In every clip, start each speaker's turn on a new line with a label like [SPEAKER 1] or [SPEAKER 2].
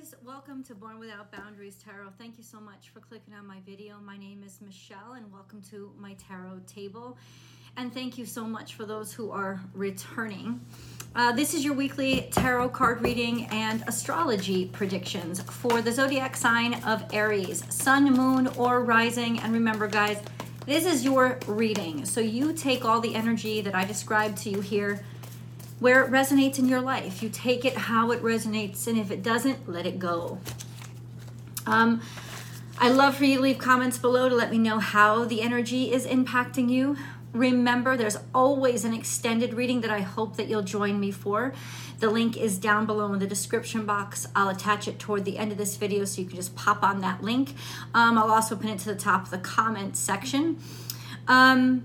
[SPEAKER 1] guys, welcome to Born Without Boundaries Tarot. Thank you so much for clicking on my video. My name is Michelle and welcome to my tarot table. And thank you so much for those who are returning. Uh, this is your weekly tarot card reading and astrology predictions for the zodiac sign of Aries, sun, moon, or rising. And remember, guys, this is your reading. So you take all the energy that I described to you here where it resonates in your life. You take it how it resonates, and if it doesn't, let it go. Um, I love for you to leave comments below to let me know how the energy is impacting you. Remember, there's always an extended reading that I hope that you'll join me for. The link is down below in the description box. I'll attach it toward the end of this video so you can just pop on that link. Um, I'll also pin it to the top of the comment section. Um,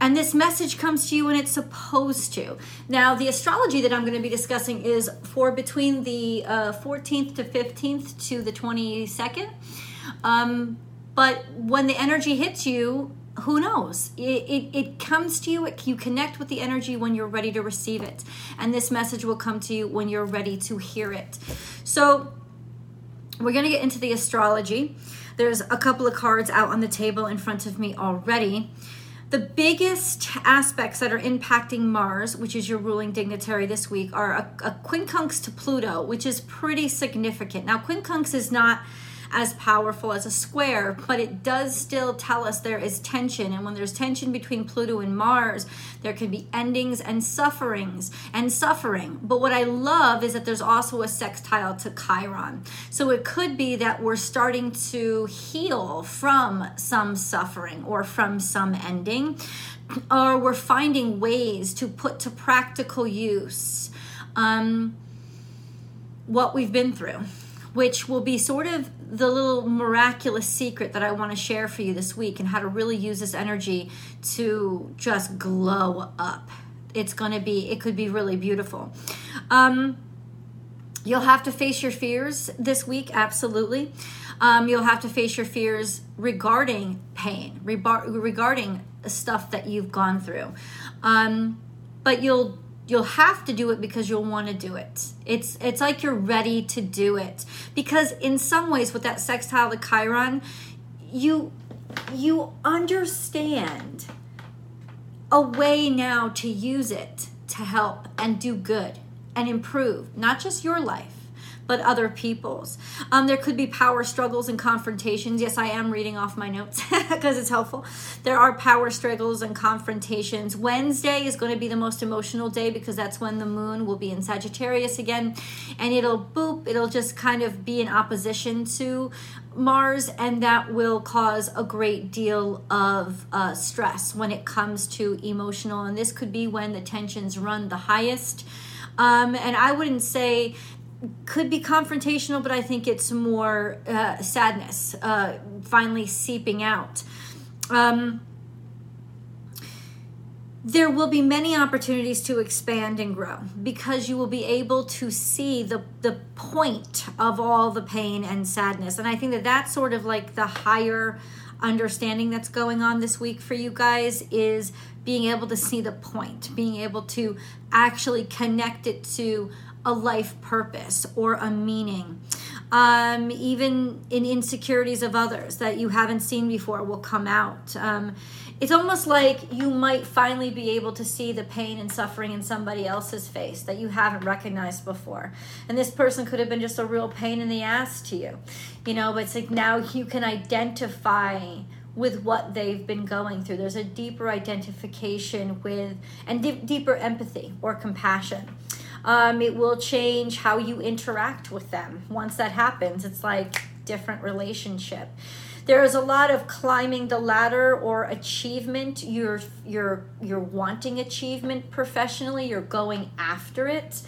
[SPEAKER 1] and this message comes to you when it's supposed to. Now, the astrology that I'm going to be discussing is for between the uh, 14th to 15th to the 22nd. Um, but when the energy hits you, who knows? It, it, it comes to you, it, you connect with the energy when you're ready to receive it. And this message will come to you when you're ready to hear it. So, we're going to get into the astrology. There's a couple of cards out on the table in front of me already. The biggest aspects that are impacting Mars, which is your ruling dignitary this week, are a, a quincunx to Pluto, which is pretty significant. Now, quincunx is not as powerful as a square, but it does still tell us there is tension. And when there's tension between Pluto and Mars, there can be endings and sufferings and suffering. But what I love is that there's also a sextile to Chiron. So it could be that we're starting to heal from some suffering or from some ending, or we're finding ways to put to practical use um, what we've been through which will be sort of the little miraculous secret that I want to share for you this week and how to really use this energy to just glow up. It's going to be, it could be really beautiful. Um, you'll have to face your fears this week, absolutely. Um, you'll have to face your fears regarding pain, regarding stuff that you've gone through. Um, but you'll you'll have to do it because you'll want to do it. It's it's like you're ready to do it. Because in some ways with that sextile to chiron you you understand a way now to use it to help and do good and improve not just your life but other people's. Um, there could be power struggles and confrontations. Yes, I am reading off my notes because it's helpful. There are power struggles and confrontations. Wednesday is going to be the most emotional day because that's when the moon will be in Sagittarius again, and it'll boop, it'll just kind of be in opposition to Mars, and that will cause a great deal of uh, stress when it comes to emotional. And this could be when the tensions run the highest. Um, and I wouldn't say could be confrontational, but I think it's more uh, sadness uh, finally seeping out. Um, there will be many opportunities to expand and grow because you will be able to see the the point of all the pain and sadness and i think that that's sort of like the higher understanding that's going on this week for you guys is being able to see the point being able to actually connect it to a life purpose or a meaning. Um, even in insecurities of others that you haven't seen before will come out. Um, it's almost like you might finally be able to see the pain and suffering in somebody else's face that you haven't recognized before. And this person could have been just a real pain in the ass to you, you know, but it's like now you can identify with what they've been going through. There's a deeper identification with and d- deeper empathy or compassion. Um, it will change how you interact with them. Once that happens, it's like different relationship. There is a lot of climbing the ladder or achievement. You're you're you're wanting achievement professionally. You're going after it.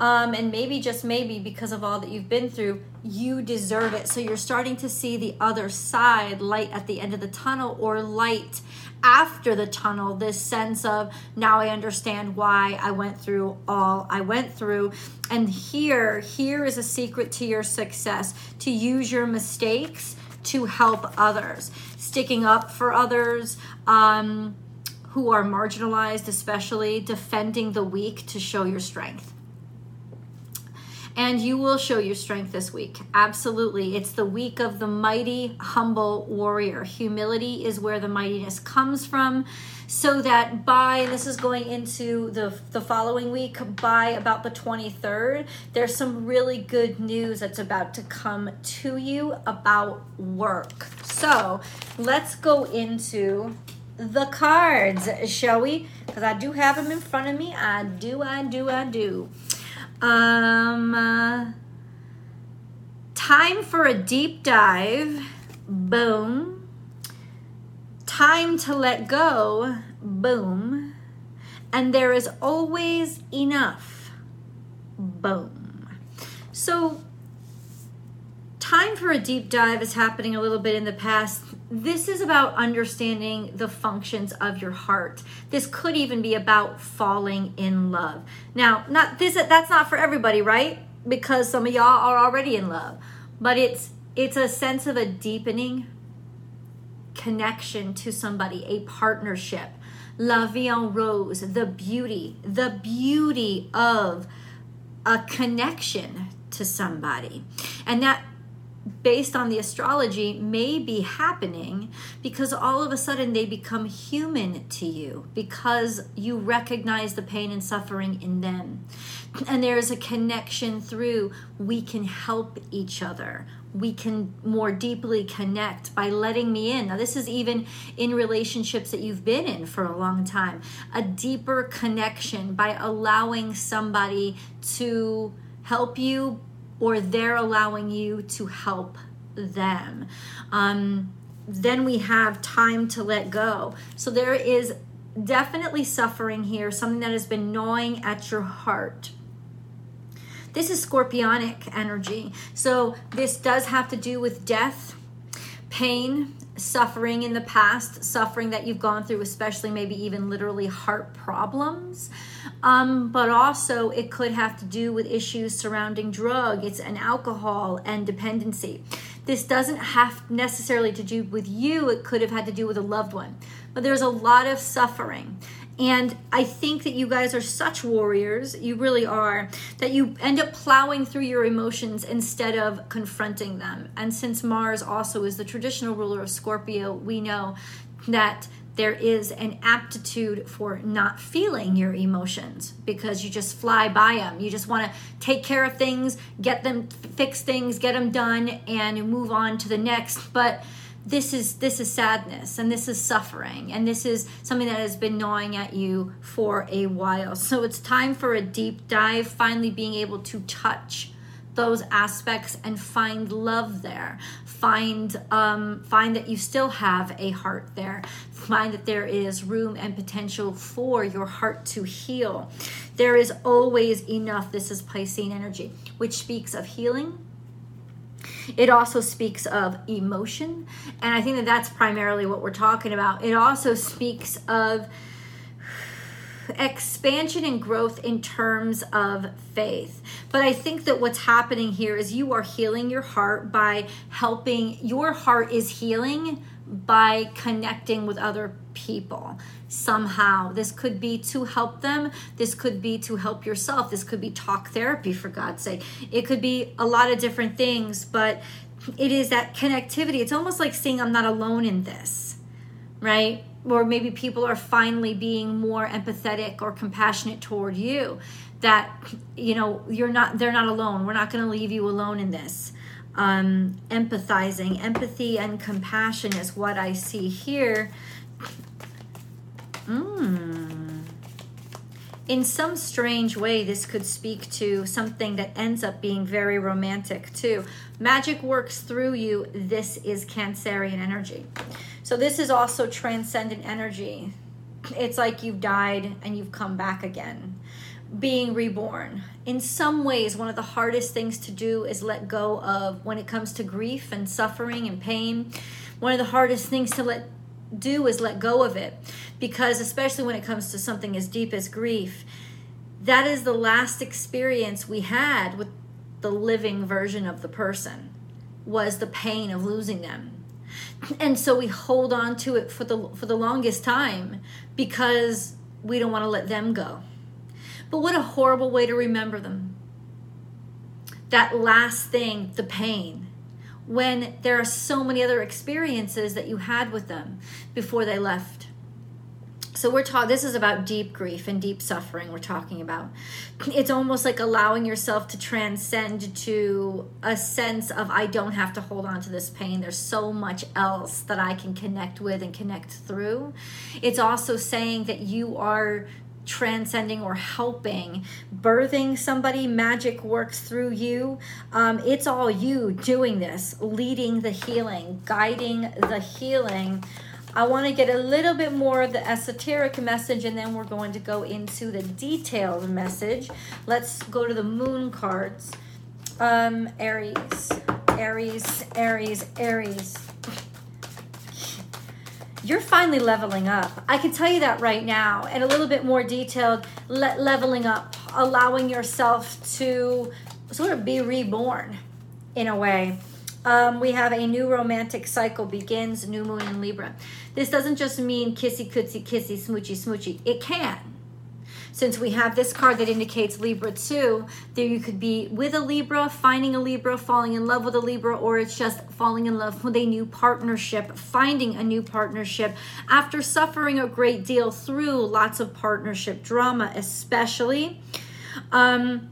[SPEAKER 1] Um, and maybe just maybe because of all that you've been through you deserve it. So you're starting to see the other side light at the end of the tunnel or light after the tunnel. This sense of now i understand why i went through all i went through. And here here is a secret to your success to use your mistakes to help others. Sticking up for others um, who are marginalized especially defending the weak to show your strength and you will show your strength this week. Absolutely. It's the week of the mighty, humble warrior. Humility is where the mightiness comes from. So that by, this is going into the, the following week, by about the 23rd, there's some really good news that's about to come to you about work. So let's go into the cards, shall we? Because I do have them in front of me. I do, I do, I do. Um, uh, time for a deep dive. Boom. Time to let go. Boom. And there is always enough. Boom. So, time for a deep dive is happening a little bit in the past this is about understanding the functions of your heart. This could even be about falling in love. Now, not this that's not for everybody, right? Because some of y'all are already in love. But it's it's a sense of a deepening connection to somebody, a partnership. La vie en rose, the beauty, the beauty of a connection to somebody. And that based on the astrology may be happening because all of a sudden they become human to you because you recognize the pain and suffering in them. And there is a connection through we can help each other. We can more deeply connect by letting me in. Now, this is even in relationships that you've been in for a long time. A deeper connection by allowing somebody to help you or they're allowing you to help them. Um, then we have time to let go. So there is definitely suffering here, something that has been gnawing at your heart. This is scorpionic energy. So this does have to do with death, pain, suffering in the past, suffering that you've gone through, especially maybe even literally heart problems. Um, but also, it could have to do with issues surrounding drug, it's an alcohol and dependency. This doesn't have necessarily to do with you, it could have had to do with a loved one. But there's a lot of suffering. And I think that you guys are such warriors, you really are, that you end up plowing through your emotions instead of confronting them. And since Mars also is the traditional ruler of Scorpio, we know that there is an aptitude for not feeling your emotions because you just fly by them. You just want to take care of things, get them, fix things, get them done, and move on to the next. But this is this is sadness and this is suffering and this is something that has been gnawing at you for a while. So it's time for a deep dive finally being able to touch those aspects and find love there. Find um, find that you still have a heart there. Find that there is room and potential for your heart to heal. There is always enough. This is piscean energy which speaks of healing it also speaks of emotion. And I think that that's primarily what we're talking about. It also speaks of expansion and growth in terms of faith. But I think that what's happening here is you are healing your heart by helping, your heart is healing by connecting with other people somehow. This could be to help them. This could be to help yourself. This could be talk therapy, for God's sake. It could be a lot of different things, but it is that connectivity. It's almost like saying, I'm not alone in this, right? Or maybe people are finally being more empathetic or compassionate toward you. That, you know, you're not, they're not alone. We're not going to leave you alone in this. Um, empathizing, empathy, and compassion is what I see here Mm. In some strange way, this could speak to something that ends up being very romantic too. Magic works through you. This is Cancerian energy. So, this is also transcendent energy. It's like you've died and you've come back again, being reborn. In some ways, one of the hardest things to do is let go of when it comes to grief and suffering and pain. One of the hardest things to let do is let go of it because especially when it comes to something as deep as grief that is the last experience we had with the living version of the person was the pain of losing them and so we hold on to it for the for the longest time because we don't want to let them go but what a horrible way to remember them that last thing, the pain, when there are so many other experiences that you had with them before they left. So we're talking this is about deep grief and deep suffering we're talking about. It's almost like allowing yourself to transcend to a sense of I don't have to hold on to this pain. There's so much else that I can connect with and connect through. It's also saying that you are transcending or helping birthing somebody magic works through you. Um, it's all you doing this leading the healing guiding the healing. I want to get a little bit more of the esoteric message and then we're going to go into the detailed message. Let's go to the moon cards. Um, aries aries aries aries you're finally leveling up. I can tell you that right now, and a little bit more detailed, le- leveling up, allowing yourself to sort of be reborn in a way. Um, we have a new romantic cycle begins, new moon in Libra. This doesn't just mean kissy, kootsy, kissy, smoochy, smoochy. It can since we have this card that indicates Libra too, there you could be with a Libra, finding a Libra, falling in love with a Libra, or it's just falling in love with a new partnership, finding a new partnership after suffering a great deal through lots of partnership drama, especially. Um,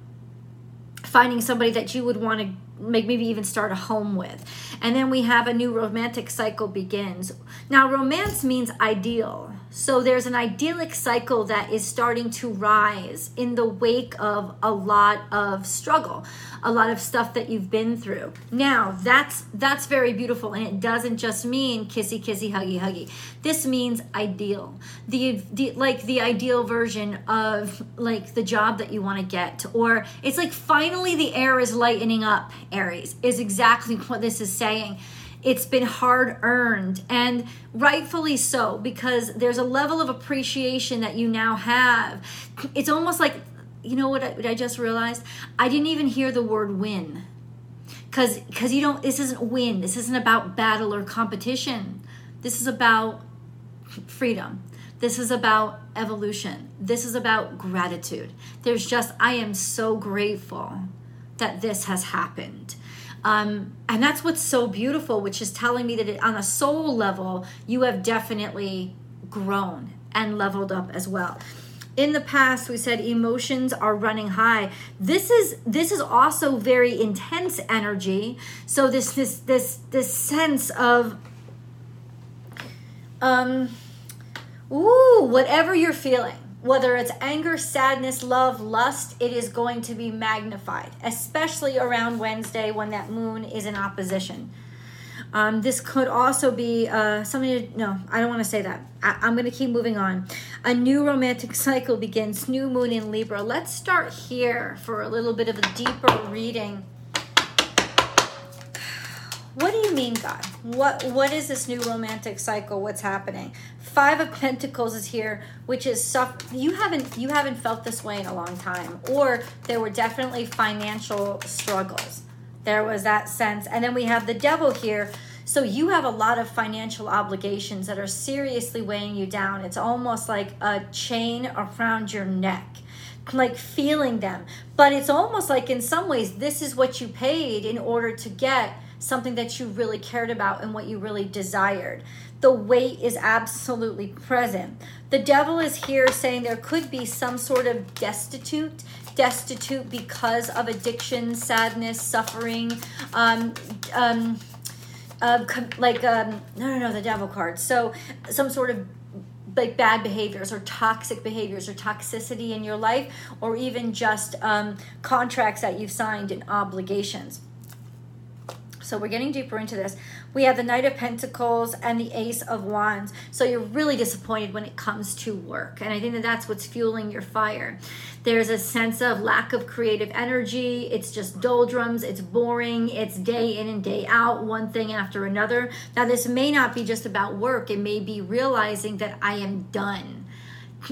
[SPEAKER 1] finding somebody that you would want to make maybe even start a home with. And then we have a new romantic cycle begins. Now romance means ideal. So there's an idyllic cycle that is starting to rise in the wake of a lot of struggle, a lot of stuff that you've been through. Now, that's that's very beautiful and it doesn't just mean kissy kissy huggy huggy. This means ideal. The, the like the ideal version of like the job that you want to get or it's like finally the air is lightening up, Aries. Is exactly what this is saying it's been hard earned and rightfully so because there's a level of appreciation that you now have. It's almost like, you know what I, what I just realized? I didn't even hear the word win. Cause, cause you don't. This isn't win. This isn't about battle or competition. This is about freedom. This is about evolution. This is about gratitude. There's just, I am so grateful that this has happened. Um, and that's what's so beautiful, which is telling me that it, on a soul level, you have definitely grown and leveled up as well. In the past, we said emotions are running high. This is this is also very intense energy. So this this this this sense of um, ooh, whatever you're feeling whether it's anger, sadness, love, lust, it is going to be magnified, especially around Wednesday when that moon is in opposition. Um, this could also be uh, something. To, no, I don't want to say that. I, I'm going to keep moving on. A new romantic cycle begins. New moon in Libra. Let's start here for a little bit of a deeper reading. What do you mean, God? What What is this new romantic cycle? What's happening? Five of Pentacles is here, which is suff- you haven't you haven't felt this way in a long time, or there were definitely financial struggles. There was that sense, and then we have the Devil here. So you have a lot of financial obligations that are seriously weighing you down. It's almost like a chain around your neck like feeling them. But it's almost like in some ways this is what you paid in order to get something that you really cared about and what you really desired the weight is absolutely present. The devil is here saying there could be some sort of destitute, destitute because of addiction, sadness, suffering, um, um, uh, like um, no, no, no, the devil card. So some sort of like bad behaviors or toxic behaviors or toxicity in your life, or even just um, contracts that you've signed and obligations. So we're getting deeper into this. We have the Knight of Pentacles and the Ace of Wands. So you're really disappointed when it comes to work. And I think that that's what's fueling your fire. There's a sense of lack of creative energy. It's just doldrums. It's boring. It's day in and day out, one thing after another. Now, this may not be just about work, it may be realizing that I am done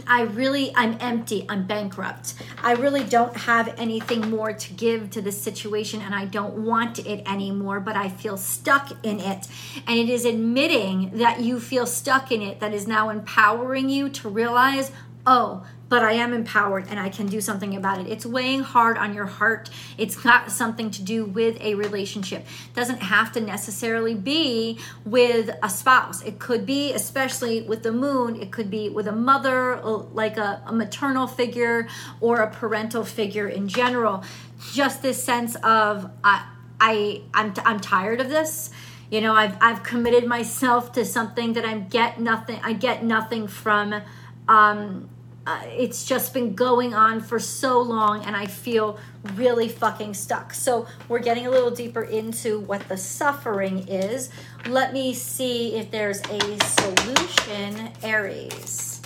[SPEAKER 1] I really, I'm empty. I'm bankrupt. I really don't have anything more to give to this situation and I don't want it anymore, but I feel stuck in it. And it is admitting that you feel stuck in it that is now empowering you to realize, oh, but I am empowered and I can do something about it. It's weighing hard on your heart. It's got something to do with a relationship. It doesn't have to necessarily be with a spouse. It could be, especially with the moon, it could be with a mother, like a, a maternal figure or a parental figure in general. Just this sense of I, I, I'm, I'm tired of this you know i've i've committed myself to something that i'm get nothing i get nothing from um uh, it's just been going on for so long and I feel really fucking stuck. So we're getting a little deeper into what the suffering is. Let me see if there's a solution, Aries.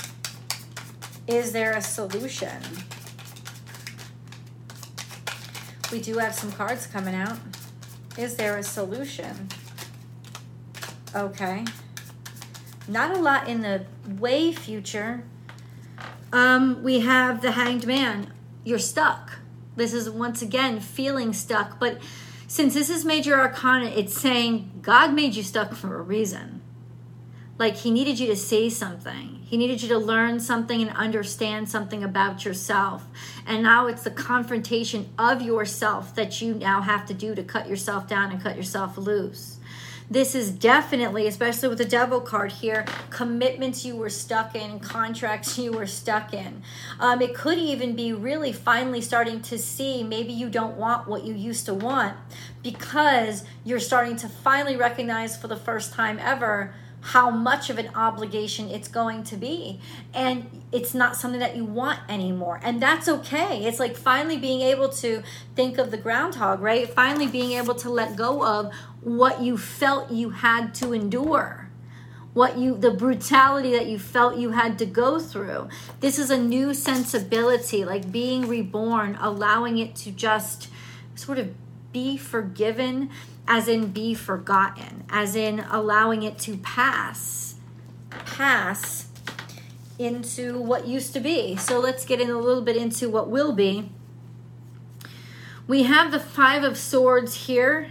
[SPEAKER 1] Is there a solution? We do have some cards coming out. Is there a solution? Okay. Not a lot in the way future um, we have the hanged man. You're stuck. This is once again feeling stuck. But since this is major arcana, it's saying God made you stuck for a reason. Like he needed you to say something. He needed you to learn something and understand something about yourself. And now it's the confrontation of yourself that you now have to do to cut yourself down and cut yourself loose. This is definitely, especially with the devil card here, commitments you were stuck in, contracts you were stuck in. Um, it could even be really finally starting to see maybe you don't want what you used to want because you're starting to finally recognize for the first time ever how much of an obligation it's going to be. And it's not something that you want anymore. And that's okay. It's like finally being able to think of the groundhog, right? Finally being able to let go of what you felt you had to endure what you the brutality that you felt you had to go through. This is a new sensibility like being reborn allowing it to just sort of be forgiven as in be forgotten as in allowing it to pass pass into what used to be. So let's get in a little bit into what will be. We have the five of swords here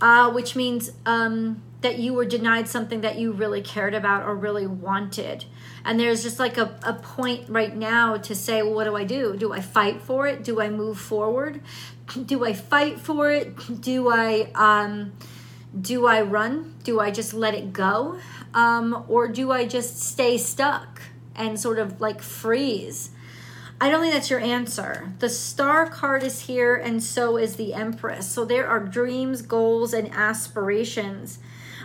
[SPEAKER 1] uh, which means um, that you were denied something that you really cared about or really wanted. And there's just like a, a point right now to say, well, what do I do? Do I fight for it? Do I move forward? Do I fight for it? Do I um, do I run? Do I just let it go? Um, or do I just stay stuck and sort of like freeze? I don't think that's your answer. The star card is here, and so is the Empress. So there are dreams, goals, and aspirations.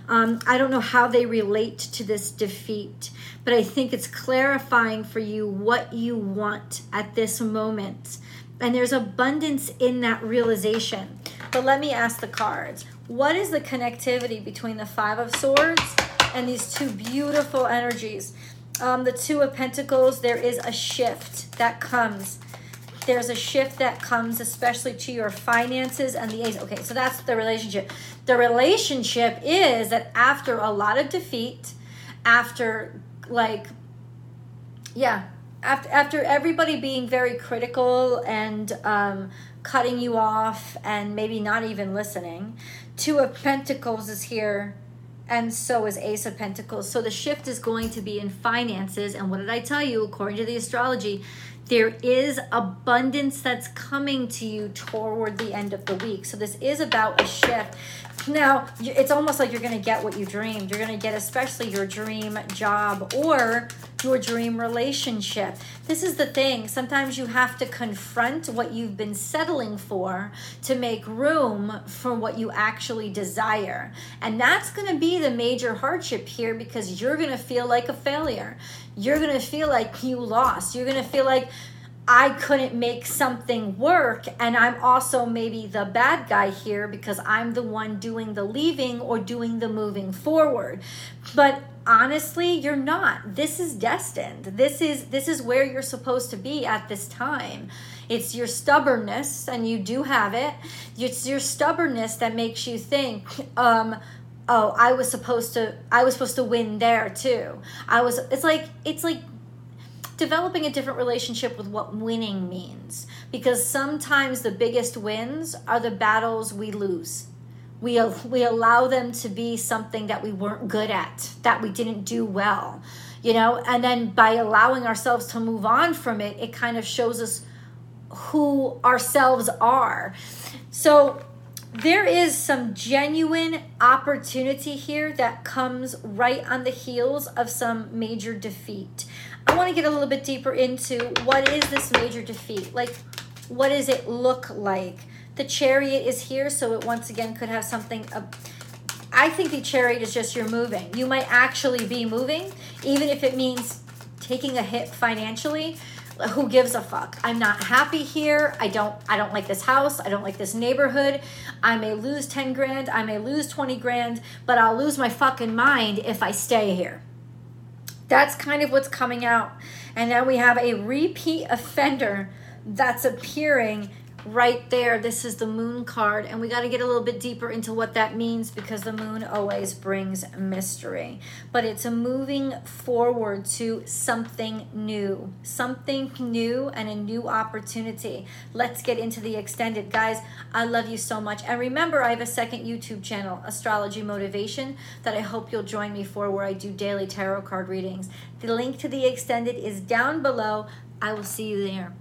[SPEAKER 1] Um, I don't know how they relate to this defeat, but I think it's clarifying for you what you want at this moment. And there's abundance in that realization. But let me ask the cards what is the connectivity between the Five of Swords and these two beautiful energies? Um, the Two of Pentacles, there is a shift that comes. There's a shift that comes, especially to your finances and the Ace. Okay, so that's the relationship. The relationship is that after a lot of defeat, after like, yeah, after after everybody being very critical and um, cutting you off and maybe not even listening, Two of Pentacles is here and so is Ace of Pentacles. So the shift is going to be in finances. And what did I tell you? According to the astrology, there is abundance that's coming to you toward the end of the week. So this is about a shift. Now, it's almost like you're going to get what you dreamed. You're going to get especially your dream job or your dream relationship. This is the thing. Sometimes you have to confront what you've been settling for to make room for what you actually desire. And that's going to be the major hardship here because you're going to feel like a failure. You're going to feel like you lost. You're going to feel like I couldn't make something work. And I'm also maybe the bad guy here because I'm the one doing the leaving or doing the moving forward. But honestly, you're not. This is destined. This is this is where you're supposed to be at this time. It's your stubbornness, and you do have it. It's your stubbornness that makes you think, um, oh, I was supposed to I was supposed to win there too. I was it's like it's like developing a different relationship with what winning means because sometimes the biggest wins are the battles we lose we we allow them to be something that we weren't good at that we didn't do well you know, and then by allowing ourselves to move on from it, it kind of shows us who ourselves are. So there is some genuine opportunity here that comes right on the heels of some major defeat. I want to get a little bit deeper into what is this major defeat? Like, what does it look like? The chariot is here, so it once again could have something. Uh, I think the chariot is just you're moving. You might actually be moving, even if it means taking a hit financially. Who gives a fuck? I'm not happy here. I don't i don't like this house. I don't like this neighborhood. I may lose 10 grand. I may lose 20 grand but i'll lose my fucking mind if i stay here. That's kind of what's coming out. And then we have a repeat offender that's appearing right there this is the moon card and we got to get a little bit deeper into what that means because the moon always brings mystery. But it's a moving forward to something new something new and a new opportunity. Let's get into the extended. Guys i love you so much. And remember i have a second youtube channel astrology motivation that i hope you'll join me for where i do daily tarot card readings. The link to the extended is down below. I will see you there